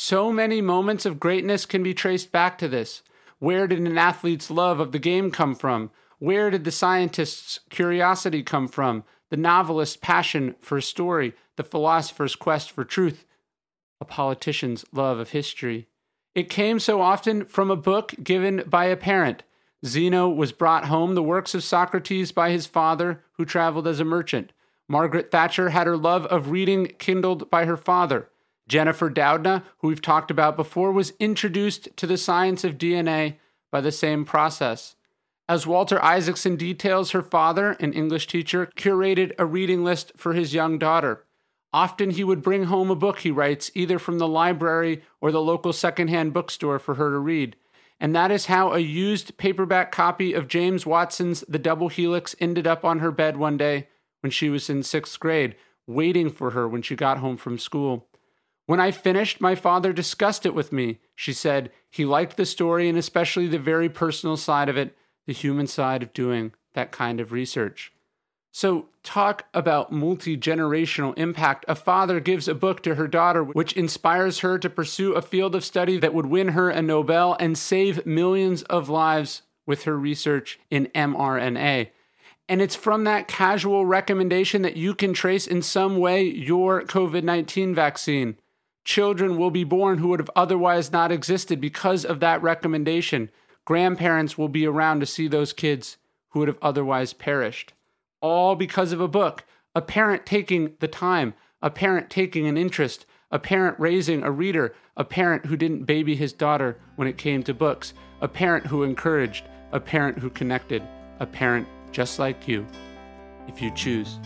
So many moments of greatness can be traced back to this. Where did an athlete's love of the game come from? Where did the scientist's curiosity come from? The novelist's passion for story? The philosopher's quest for truth? A politician's love of history? It came so often from a book given by a parent. Zeno was brought home the works of Socrates by his father, who traveled as a merchant. Margaret Thatcher had her love of reading kindled by her father. Jennifer Doudna, who we've talked about before, was introduced to the science of DNA by the same process. As Walter Isaacson details, her father, an English teacher, curated a reading list for his young daughter. Often he would bring home a book, he writes, either from the library or the local secondhand bookstore for her to read. And that is how a used paperback copy of James Watson's The Double Helix ended up on her bed one day when she was in sixth grade, waiting for her when she got home from school. When I finished, my father discussed it with me. She said he liked the story and especially the very personal side of it, the human side of doing that kind of research. So, talk about multi generational impact. A father gives a book to her daughter, which inspires her to pursue a field of study that would win her a Nobel and save millions of lives with her research in mRNA. And it's from that casual recommendation that you can trace in some way your COVID 19 vaccine children will be born who would have otherwise not existed because of that recommendation. Grandparents will be around to see those kids who would have otherwise perished. All because of a book, a parent taking the time, a parent taking an interest, a parent raising a reader, a parent who didn't baby his daughter when it came to books, a parent who encouraged, a parent who connected, a parent just like you, if you choose.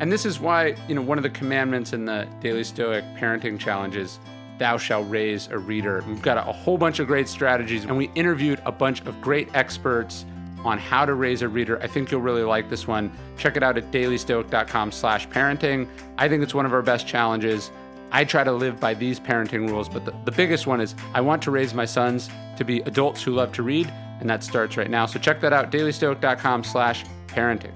And this is why, you know, one of the commandments in the Daily Stoic parenting challenges thou shalt raise a reader. We've got a, a, whole bunch of great strategies, and we interviewed a bunch of great experts on how to raise a reader. I think you'll really like this one. Check it out at dailystoic.com slash parenting. I think it's one of our best challenges. I try to live by these parenting rules, but the, the biggest one is I want to raise my sons to be adults who love to read, and that starts right now. So check that out, dailystoic.com slash parenting.